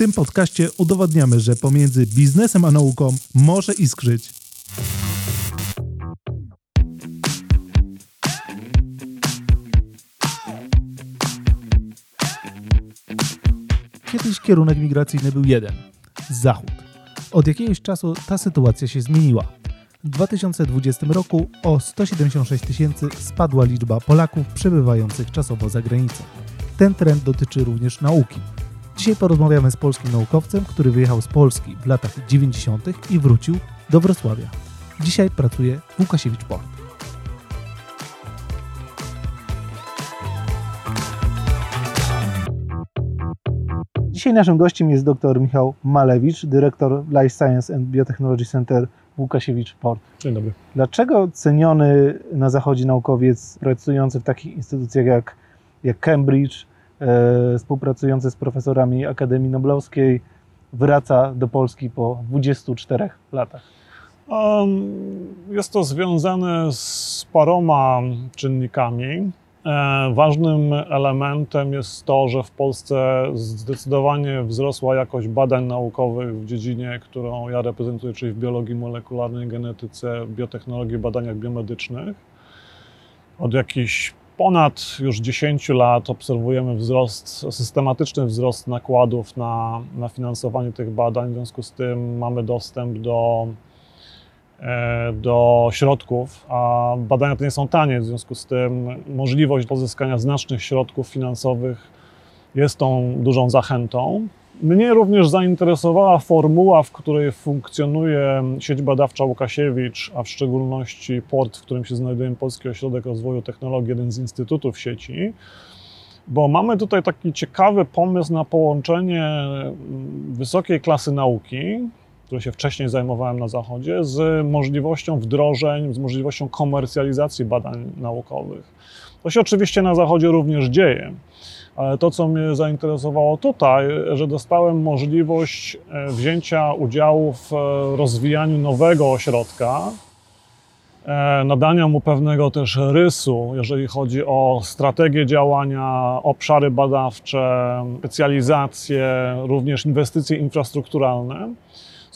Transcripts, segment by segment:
tym podcaście udowadniamy, że pomiędzy biznesem a nauką może iskrzyć. Kiedyś kierunek migracyjny był jeden zachód. Od jakiegoś czasu ta sytuacja się zmieniła. W 2020 roku o 176 tysięcy spadła liczba Polaków przebywających czasowo za granicą. Ten trend dotyczy również nauki. Dzisiaj porozmawiamy z polskim naukowcem, który wyjechał z Polski w latach 90. i wrócił do Wrocławia. Dzisiaj pracuje w Łukasiewicz Port. Dzisiaj naszym gościem jest dr Michał Malewicz, dyrektor Life Science and Biotechnology Center w Łukasiewicz Port. Dzień dobry. Dlaczego ceniony na Zachodzie naukowiec pracujący w takich instytucjach jak, jak Cambridge, współpracujący z profesorami Akademii Noblowskiej, wraca do Polski po 24 latach? Jest to związane z paroma czynnikami. E, ważnym elementem jest to, że w Polsce zdecydowanie wzrosła jakość badań naukowych w dziedzinie, którą ja reprezentuję, czyli w biologii molekularnej, genetyce, biotechnologii, badaniach biomedycznych. Od jakichś ponad już 10 lat obserwujemy wzrost, systematyczny wzrost nakładów na, na finansowanie tych badań. W związku z tym mamy dostęp do E, do środków, a badania te nie są tanie, w związku z tym możliwość pozyskania znacznych środków finansowych jest tą dużą zachętą. Mnie również zainteresowała formuła, w której funkcjonuje sieć badawcza Łukasiewicz, a w szczególności port, w którym się znajduje Polski Ośrodek Rozwoju Technologii, jeden z instytutów sieci, bo mamy tutaj taki ciekawy pomysł na połączenie wysokiej klasy nauki, którą się wcześniej zajmowałem na Zachodzie, z możliwością wdrożeń, z możliwością komercjalizacji badań naukowych. To się oczywiście na Zachodzie również dzieje. Ale to, co mnie zainteresowało tutaj, że dostałem możliwość e, wzięcia udziału w e, rozwijaniu nowego ośrodka, e, nadania mu pewnego też rysu, jeżeli chodzi o strategię działania, obszary badawcze, specjalizacje, również inwestycje infrastrukturalne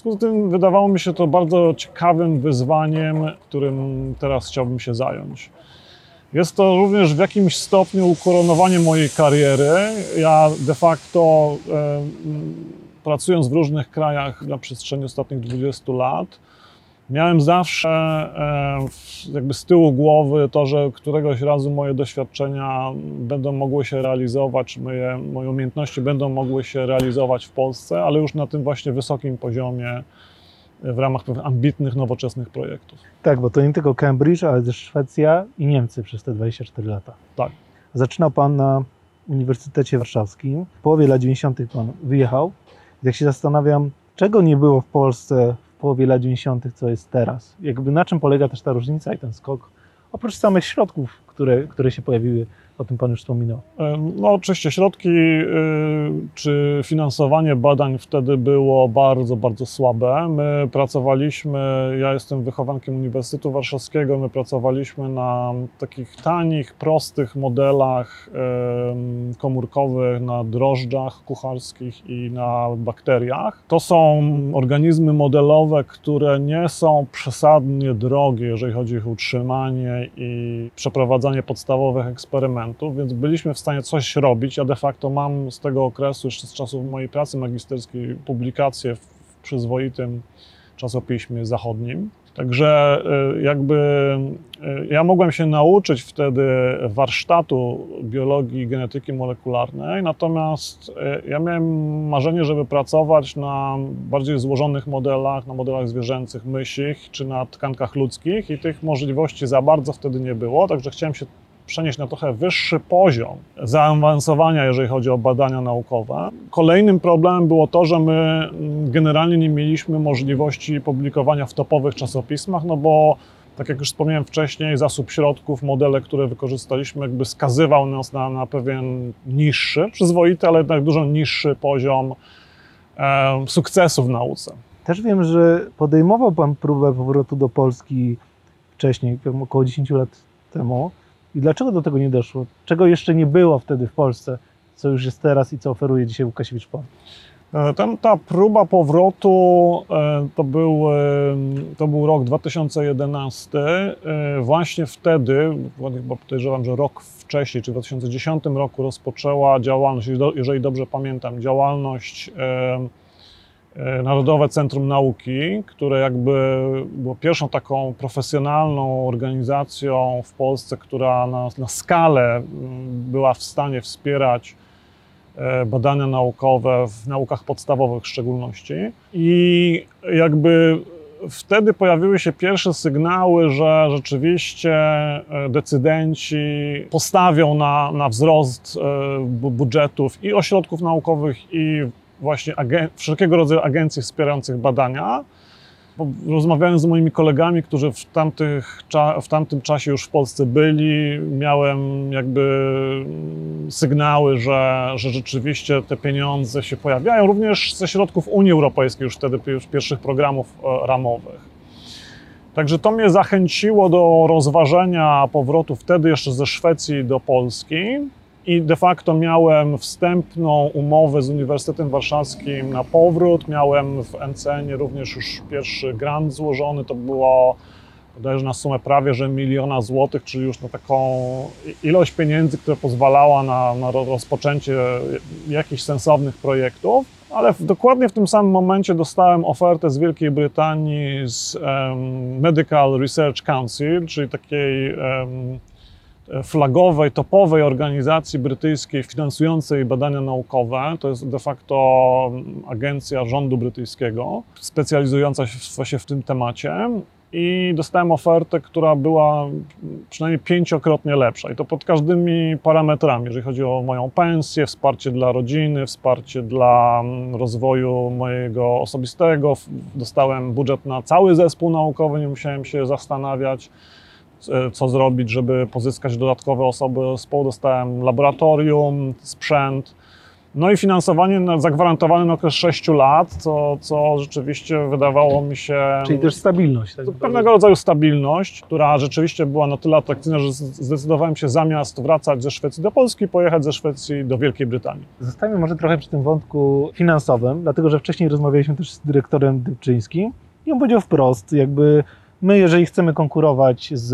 związku z tym wydawało mi się to bardzo ciekawym wyzwaniem, którym teraz chciałbym się zająć. Jest to również w jakimś stopniu ukoronowanie mojej kariery. Ja de facto pracując w różnych krajach na przestrzeni ostatnich 20 lat, Miałem zawsze jakby z tyłu głowy to, że któregoś razu moje doświadczenia będą mogły się realizować, moje, moje umiejętności będą mogły się realizować w Polsce, ale już na tym właśnie wysokim poziomie w ramach ambitnych, nowoczesnych projektów. Tak, bo to nie tylko Cambridge, ale też Szwecja i Niemcy przez te 24 lata. Tak. Zaczynał Pan na Uniwersytecie Warszawskim. W połowie lat 90. Pan wyjechał. Jak się zastanawiam, czego nie było w Polsce połowie lat 90., co jest teraz. Jakby na czym polega też ta różnica i ten skok? Oprócz samych środków, które, które się pojawiły o tym Pan już wspominał. No oczywiście środki y, czy finansowanie badań wtedy było bardzo, bardzo słabe. My pracowaliśmy, ja jestem wychowankiem Uniwersytetu Warszawskiego, my pracowaliśmy na takich tanich, prostych modelach komórkowych, na drożdżach kucharskich i na bakteriach. To są organizmy modelowe, które nie są przesadnie drogie, jeżeli chodzi o ich utrzymanie i przeprowadzanie podstawowych eksperymentów więc byliśmy w stanie coś robić. Ja de facto mam z tego okresu, jeszcze z czasów mojej pracy magisterskiej, publikacje w przyzwoitym czasopiśmie zachodnim. Także y, jakby y, ja mogłem się nauczyć wtedy warsztatu biologii genetyki molekularnej, natomiast y, ja miałem marzenie, żeby pracować na bardziej złożonych modelach, na modelach zwierzęcych, mysich czy na tkankach ludzkich i tych możliwości za bardzo wtedy nie było, także chciałem się przenieść na trochę wyższy poziom zaawansowania, jeżeli chodzi o badania naukowe. Kolejnym problemem było to, że my generalnie nie mieliśmy możliwości publikowania w topowych czasopismach, no bo tak jak już wspomniałem wcześniej, zasób środków, modele, które wykorzystaliśmy, jakby skazywał nas na, na pewien niższy, przyzwoity, ale jednak dużo niższy poziom e, sukcesu w nauce. Też wiem, że podejmował Pan próbę powrotu do Polski wcześniej, około 10 lat temu. I dlaczego do tego nie doszło? Czego jeszcze nie było wtedy w Polsce, co już jest teraz i co oferuje dzisiaj Łukasiewicz Port? E, Ten, ta próba powrotu e, to był, e, to był rok 2011. E, Właśnie wtedy, chyba podejrzewam, że rok wcześniej, czy w 2010 roku rozpoczęła działalność, jeżeli do- jeżeli dobrze pamiętam, działalność Narodowe Centrum Nauki, które jakby było pierwszą taką profesjonalną organizacją w Polsce, która na, na skalę m, była w stanie wspierać e, badania naukowe w naukach podstawowych w szczególności. I jakby wtedy pojawiły się pierwsze sygnały, że rzeczywiście e, decydenci postawią na, na wzrost e, bu- budżetów i ośrodków naukowych, i właśnie wszelkiego rodzaju agencji wspierających badania. Rozmawiałem z moimi kolegami, którzy w, tamtych, w tamtym czasie już w Polsce byli, miałem jakby mm, sygnały, że, że rzeczywiście te pieniądze się pojawiają, również ze środków Unii Europejskiej, już wtedy już pierwszych programów e, ramowych. Także to mnie zachęciło do rozważenia powrotu wtedy jeszcze ze Szwecji do Polski. I de facto miałem wstępną umowę z Uniwersytetem Warszawskim na powrót. Miałem w NCN również już pierwszy grant złożony. To było bodajże na sumę prawie że miliona złotych, czyli już na taką ilość pieniędzy, która pozwalała na, na ro- rozpoczęcie jakichś sensownych projektów. Ale w, dokładnie w tym samym momencie dostałem ofertę z Wielkiej Brytanii z em, Medical Research Council, czyli takiej em, flagowej, topowej organizacji brytyjskiej finansującej badania naukowe. To jest de facto agencja rządu brytyjskiego, specjalizująca się w- tym temacie. I dostałem ofertę, która była przynajmniej pięciokrotnie lepsza. I to pod każdymi parametrami, jeżeli chodzi o moją pensję, wsparcie dla rodziny, wsparcie dla mm, rozwoju mojego osobistego. Dostałem budżet na cały zespół naukowy, nie musiałem się zastanawiać e, co zrobić, żeby pozyskać dodatkowe osoby zespołu. Dostałem laboratorium, sprzęt, no i finansowanie na, zagwarantowane na okres 6 lat, co, co rzeczywiście wydawało mi się Czyli też stabilność. Tak? pewnego rodzaju stabilność, która rzeczywiście była na tyle atrakcyjna, że zdecydowałem się zamiast wracać ze Szwecji do Polski, pojechać ze Szwecji do Wielkiej Brytanii. Zostańmy może trochę przy tym wątku finansowym, dlatego że wcześniej rozmawialiśmy też z dyrektorem Dybczyńskim i on powiedział wprost, jakby my, jeżeli chcemy konkurować z,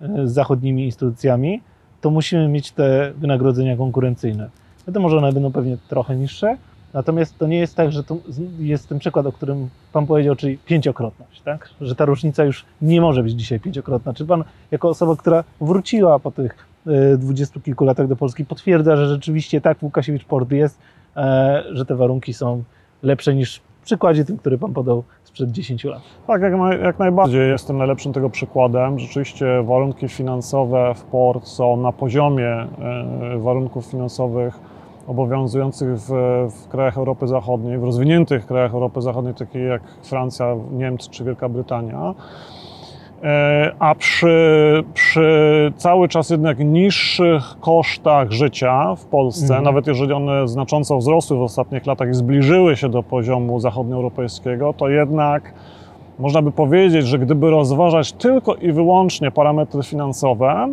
e, z zachodnimi instytucjami, to musimy mieć te wynagrodzenia konkurencyjne. Wiadomo, że one będą pewnie trochę niższe, natomiast to nie jest tak, że to jest ten przykład, o którym Pan powiedział, czyli pięciokrotność, tak? Że ta różnica już nie może być dzisiaj pięciokrotna. Czy Pan, jako osoba, która wróciła po tych e, dwudziestu kilku latach do Polski, potwierdza, że rzeczywiście tak Łukasiewicz Port jest, e, że te warunki są lepsze niż w przykładzie tym, który Pan podał sprzed 10 lat. Tak, jak, naj, jak najbardziej jestem najlepszym tego przykładem. Rzeczywiście warunki finansowe w port są na poziomie e, warunków finansowych obowiązujących w, w krajach Europy Zachodniej, w rozwiniętych krajach Europy Zachodniej, takich jak Francja, Niemcy czy Wielka Brytania. E, A przy, przy cały czas jednak niższych kosztach życia w Polsce, Mhm. nawet jeżeli one znacząco wzrosły w ostatnich latach i zbliżyły się do poziomu zachodnioeuropejskiego, to jednak można by powiedzieć, że gdyby rozważać tylko i wyłącznie parametry finansowe,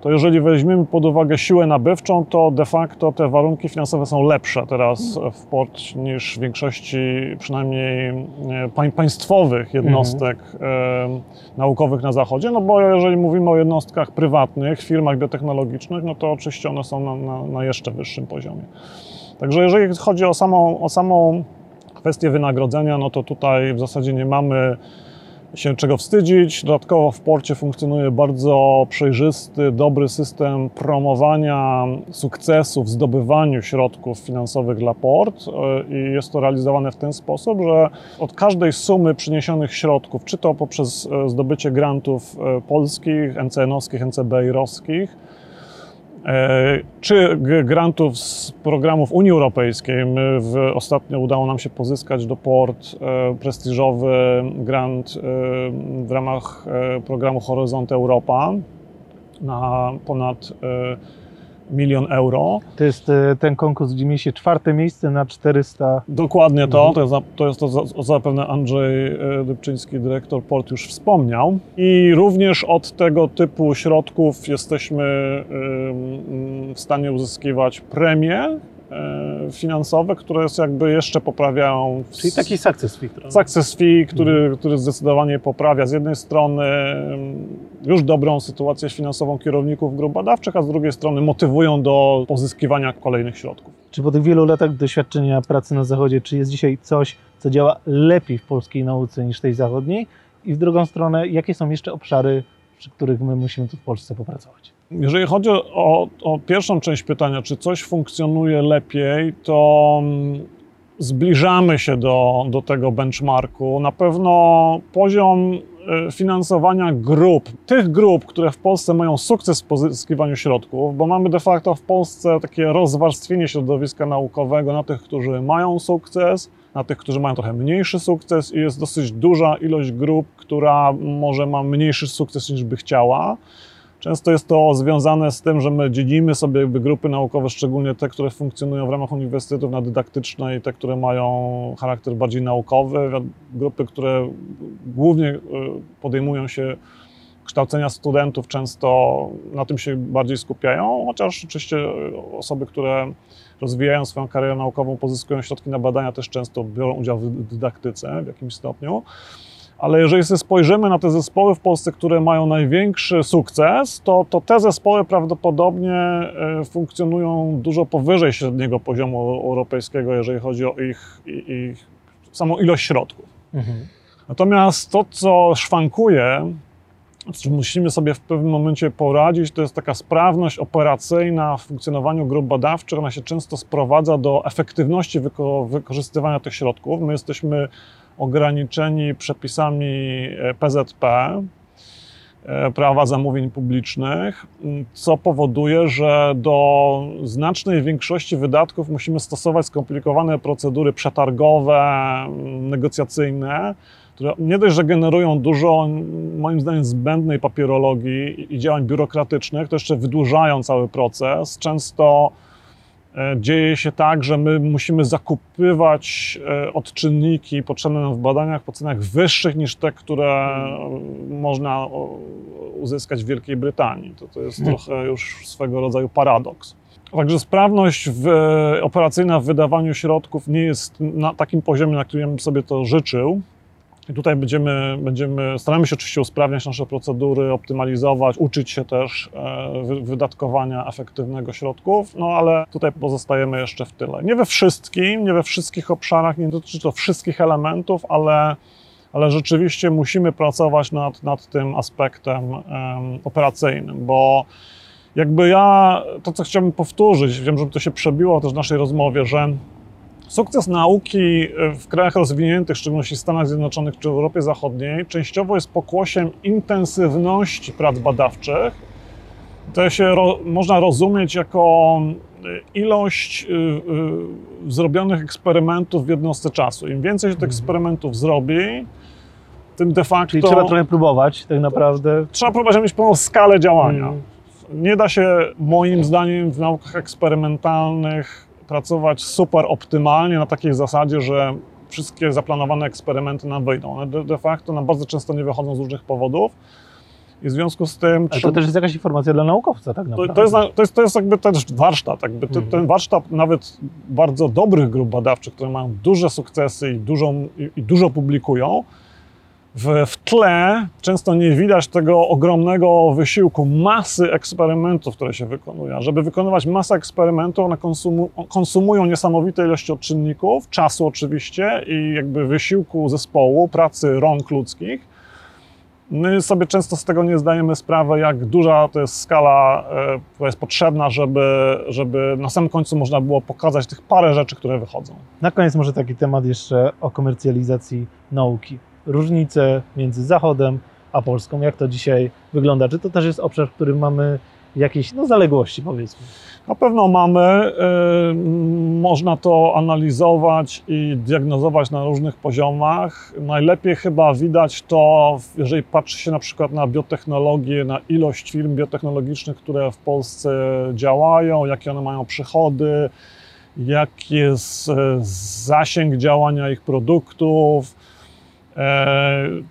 to jeżeli weźmiemy pod uwagę siłę nabywczą, to de facto te warunki finansowe są lepsze teraz w port niż w większości przynajmniej e, pań, państwowych jednostek e, naukowych na zachodzie, no bo jeżeli mówimy o jednostkach prywatnych, firmach biotechnologicznych, no to oczywiście one są na, na, na jeszcze wyższym poziomie. Także jeżeli chodzi o samą, o samą kwestię wynagrodzenia, no to tutaj w zasadzie nie mamy się czego wstydzić. Dodatkowo w porcie funkcjonuje bardzo przejrzysty, dobry system promowania sukcesu w zdobywaniu środków finansowych dla port e, i jest to realizowane w ten sposób, że od każdej sumy przyniesionych środków, czy to poprzez e, zdobycie grantów e, polskich, NCN-owskich, NCBI-owskich, E, czy g- grantów z programów Unii Europejskiej. My w, ostatnio udało nam się pozyskać do port e, prestiżowy grant e, w ramach e, programu Horyzont Europa na ponad e, milion euro. To jest e, ten konkurs, gdzie mieliście czwarte miejsce na 400. Dokładnie to, Mhm. to jest, to jest to za- zapewne Andrzej e, Dybczyński, dyrektor port już wspomniał. I również od tego typu środków jesteśmy w stanie uzyskiwać premie e, finansowe, które jakby jeszcze poprawiają. Czyli taki success fee. Trochę. Success fee, który, mhm. który zdecydowanie poprawia z jednej strony już dobrą sytuację finansową kierowników grup badawczych, a z drugiej strony motywują do pozyskiwania kolejnych środków. Czy po tych wielu latach doświadczenia pracy na Zachodzie, czy jest dzisiaj coś, co działa lepiej w polskiej nauce niż tej zachodniej? I w drugą stronę, jakie są jeszcze obszary, przy których my musimy tu w Polsce popracować? Jeżeli chodzi o, o pierwszą część pytania, czy coś funkcjonuje lepiej, to mm, zbliżamy się do, do tego benchmarku. Na pewno poziom e, finansowania grup, tych grup, które w Polsce mają sukces w pozyskiwaniu środków, bo mamy de facto w Polsce takie rozwarstwienie środowiska naukowego na tych, którzy mają sukces, na tych, którzy mają trochę mniejszy sukces i jest dosyć duża ilość grup, która może ma mniejszy sukces niż by chciała. Często jest to związane z tym, że my dzielimy sobie grupy naukowe, szczególnie te, które funkcjonują w ramach uniwersytetów na dydaktyczne i te, które mają charakter bardziej naukowy. Grupy, które głównie y, podejmują się kształcenia studentów, często na tym się bardziej skupiają, chociaż oczywiście osoby, które rozwijają swoją karierę naukową, pozyskują środki na badania, też często biorą udział w dydaktyce w jakimś stopniu ale jeżeli sobie spojrzymy na te zespoły w Polsce, które mają największy sukces, to, to te zespoły prawdopodobnie e, funkcjonują dużo powyżej średniego poziomu europejskiego, jeżeli chodzi o ich, ich samą ilość środków. Mhm. Natomiast to, co szwankuje, musimy sobie w pewnym momencie poradzić, to jest taka sprawność operacyjna w funkcjonowaniu grup badawczych. Ona się często sprowadza do efektywności wyko wykorzystywania tych środków. My jesteśmy ograniczeni przepisami PZP, e, e, prawa zamówień publicznych, co powoduje, że do znacznej większości wydatków musimy stosować skomplikowane procedury przetargowe, negocjacyjne, które nie dość, że generują dużo, moim zdaniem, zbędnej papierologii i działań biurokratycznych, to jeszcze wydłużają cały proces. Często E, dzieje się tak, że my musimy zakupywać e, odczynniki potrzebne nam w badaniach po cenach wyższych niż te, które można uzyskać w Wielkiej Brytanii. To, to jest hmm. trochę już swego rodzaju paradoks. Także sprawność w, operacyjna w wydawaniu środków nie jest na takim poziomie, na którym bym sobie to życzył. I tutaj będziemy, będziemy, staramy się oczywiście usprawniać nasze procedury, optymalizować, uczyć się też e, wydatkowania efektywnego środków, no ale tutaj pozostajemy jeszcze w tyle. Nie we wszystkim, nie we wszystkich obszarach, nie dotyczy to wszystkich elementów, ale, ale rzeczywiście musimy pracować nad, nad tym aspektem um, operacyjnym, bo jakby ja, to co chciałbym powtórzyć, wiem, że to się przebiło też w naszej rozmowie, że Sukces nauki w krajach rozwiniętych, w szczególności w Stanach Zjednoczonych czy Europie Zachodniej, częściowo jest pokłosiem intensywności prac badawczych. To się ro, można rozumieć jako ilość y, y, zrobionych eksperymentów w jednostce czasu. Im więcej się tych mhm. eksperymentów zrobi, tym de facto. Czyli trzeba trochę próbować, tak naprawdę. Trzeba próbować, żeby mieć pełną skalę działania. Hmm. Nie da się, moim zdaniem, w naukach eksperymentalnych pracować super optymalnie na takiej zasadzie, że wszystkie zaplanowane eksperymenty nam wyjdą. One de, de facto nam bardzo często nie wychodzą z różnych powodów. I w związku z tym. Ale to też jest jakaś informacja dla naukowca, tak naprawdę. To, to, jest, to, jest, to jest jakby też warsztat. Jakby mhm. Ten warsztat nawet bardzo dobrych grup badawczych, które mają duże sukcesy i, dużą, i, i dużo publikują, w, w tle często nie widać tego ogromnego wysiłku, masy eksperymentów, które się wykonuje. Żeby wykonywać masę eksperymentów, one konsumu, konsumują niesamowite ilości odczynników, czasu oczywiście i jakby wysiłku zespołu, pracy rąk ludzkich. My sobie często z tego nie zdajemy sprawy, jak duża to jest skala, e, która jest potrzebna, żeby, żeby na samym końcu można było pokazać tych parę rzeczy, które wychodzą. Na koniec może taki temat jeszcze o komercjalizacji nauki różnice między Zachodem a Polską? Jak to dzisiaj wygląda? Czy to też jest obszar, w którym mamy jakieś no, zaległości, powiedzmy? Na pewno mamy. Yy, można to analizować i diagnozować na różnych poziomach. Najlepiej chyba widać to, jeżeli patrzy się na przykład na biotechnologię, na ilość firm biotechnologicznych, które w Polsce działają, jakie one mają przychody, jaki jest e, zasięg działania ich produktów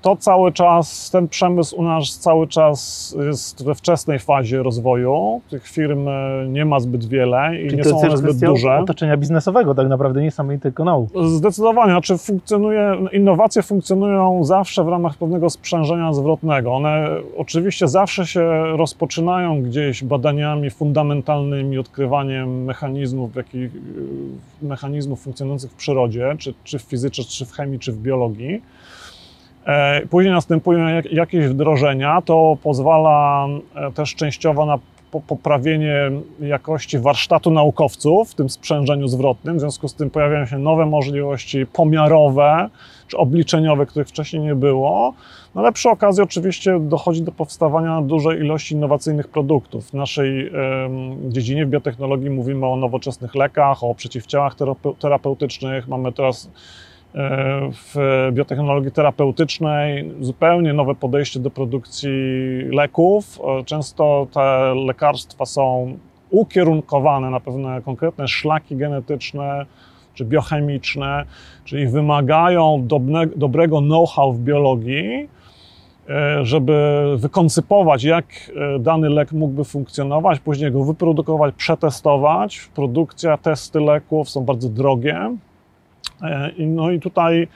to cały czas, ten przemysł u nas cały czas jest we wczesnej fazie rozwoju. Tych firm e, nie ma zbyt wiele i Czyli nie są one zbyt duże. otoczenia biznesowego tak naprawdę, nie samej tylko nauk. Zdecydowanie, znaczy funkcjonuje, innowacje funkcjonują zawsze w ramach pewnego sprzężenia zwrotnego. One oczywiście zawsze się rozpoczynają gdzieś badaniami fundamentalnymi, odkrywaniem mechanizmów, jakich, mechanizmów funkcjonujących w przyrodzie, czy, czy w fizyce, czy w chemii, czy w biologii. E, Później następują jak- jakieś wdrożenia, to pozwala e, też częściowo na po- poprawienie jakości warsztatu naukowców w tym sprzężeniu zwrotnym. W związku z tym pojawiają się nowe możliwości pomiarowe czy obliczeniowe, których wcześniej nie było. No ale przy okazji oczywiście dochodzi do powstawania dużej ilości innowacyjnych produktów. W naszej dziedzinie w biotechnologii mówimy o nowoczesnych lekach, o przeciwciałach terapeu- terapeutycznych. Mamy teraz w biotechnologii terapeutycznej zupełnie nowe podejście do produkcji leków. E, Często te lekarstwa są ukierunkowane na pewne konkretne szlaki genetyczne czy biochemiczne, czyli wymagają dobre, dobrego know-how w biologii, e, żeby wykoncypować, jak e, dany lek mógłby funkcjonować, później go wyprodukować, przetestować. Produkcja, testy leków są bardzo drogie. E, No i tutaj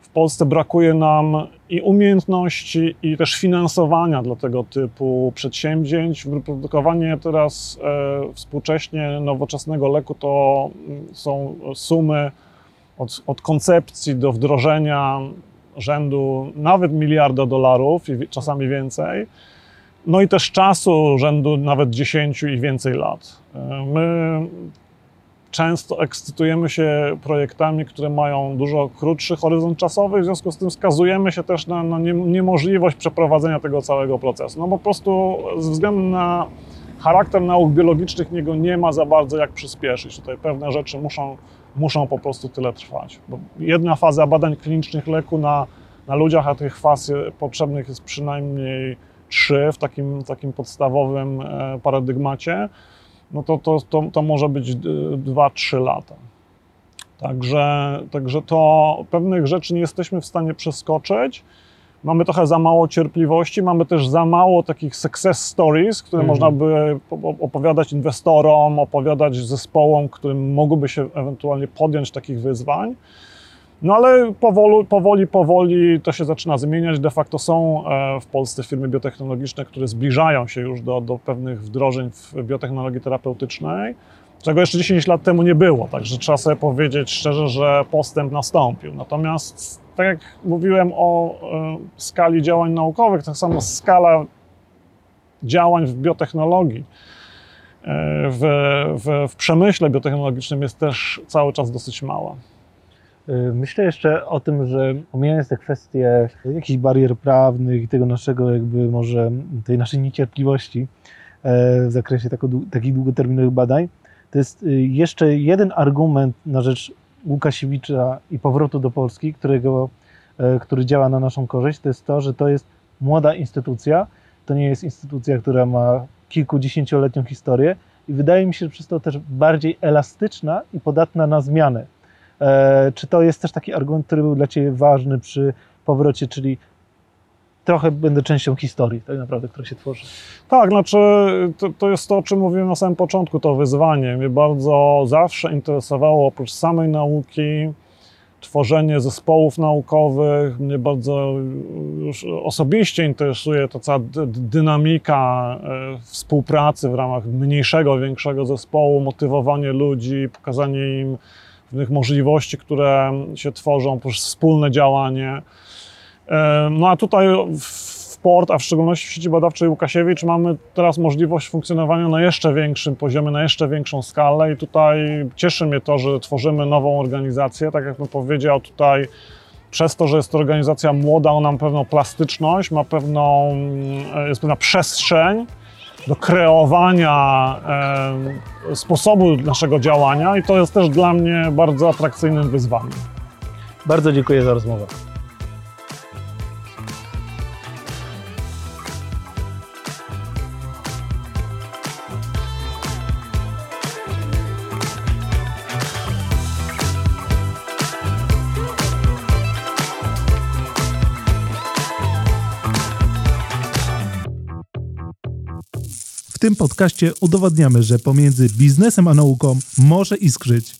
w Polsce brakuje nam i umiejętności, i też finansowania dla tego typu przedsięwzięć. Wyprodukowanie teraz e, współcześnie nowoczesnego leku to mm, są sumy od, od koncepcji do wdrożenia rzędu nawet miliarda dolarów i czasami więcej. No i też czasu rzędu nawet 10 i więcej lat. E, My często ekscytujemy się projektami, które mają dużo krótszy horyzont czasowy, w związku z tym skazujemy się też na, na nie, niemożliwość przeprowadzenia tego całego procesu. No po prostu ze względu na charakter nauk biologicznych niego nie ma za bardzo jak przyspieszyć. Tutaj pewne rzeczy muszą, muszą po prostu tyle trwać. Bo jedna faza badań klinicznych leku na, na ludziach, a tych faz potrzebnych jest przynajmniej trzy w takim, takim podstawowym e, paradygmacie no to, to, to, to może być 2-3 lata. Także, także to pewnych rzeczy nie jesteśmy w stanie przeskoczyć. Mamy trochę za mało cierpliwości, mamy też za mało takich success stories, które Mhm. można by po- opowiadać inwestorom, opowiadać zespołom, którym mogłyby się ewentualnie podjąć takich wyzwań. No ale powoli, powoli, powoli to się zaczyna zmieniać. De facto są e, w Polsce firmy biotechnologiczne, które zbliżają się już do, do pewnych wdrożeń w biotechnologii terapeutycznej, czego jeszcze 10 lat temu nie było. Także trzeba sobie powiedzieć szczerze, że postęp nastąpił. Natomiast tak jak mówiłem o e, skali działań naukowych, tak samo skala działań w biotechnologii, e, w, w, w przemyśle biotechnologicznym jest też cały czas dosyć mała. Y, Myślę jeszcze o tym, że omijając te kwestie jakichś barier prawnych i tego naszego jakby może tej naszej niecierpliwości e, w zakresie takich długoterminowych badań, to jest y, jeszcze jeden argument na rzecz Łukasiewicza i powrotu do Polski, którego, e, który działa na naszą korzyść, to jest to, że to jest młoda instytucja, to nie jest instytucja, która ma kilkudziesięcioletnią historię i wydaje mi się, że przez to też bardziej elastyczna i podatna na zmianę. E, Czy to jest też taki argument, który był dla Ciebie ważny przy powrocie, czyli trochę będę częścią historii, tak naprawdę, która się tworzy? Tak, znaczy to, to jest to, o czym mówiłem na samym początku, to wyzwanie. Mnie bardzo zawsze interesowało oprócz samej nauki tworzenie zespołów naukowych. Mnie bardzo już osobiście interesuje ta cała dy- dynamika e, współpracy w ramach mniejszego, większego zespołu, motywowanie ludzi, pokazanie im pewnych możliwości, które się tworzą poprzez wspólne działanie. E, No a tutaj w port, a w szczególności w sieci badawczej Łukasiewicz mamy teraz możliwość funkcjonowania na jeszcze większym poziomie, na jeszcze większą skalę i tutaj cieszy mnie to, że tworzymy nową organizację. Tak jak bym powiedział, tutaj przez to, że jest to organizacja młoda, ona ma pewną plastyczność, ma pewną, mm, jest pewna przestrzeń do kreowania e, sposobu naszego działania i to jest też dla mnie bardzo atrakcyjnym wyzwaniem. Bardzo dziękuję za rozmowę. Tym podcaście udowadniamy, że pomiędzy biznesem a nauką może iskrzyć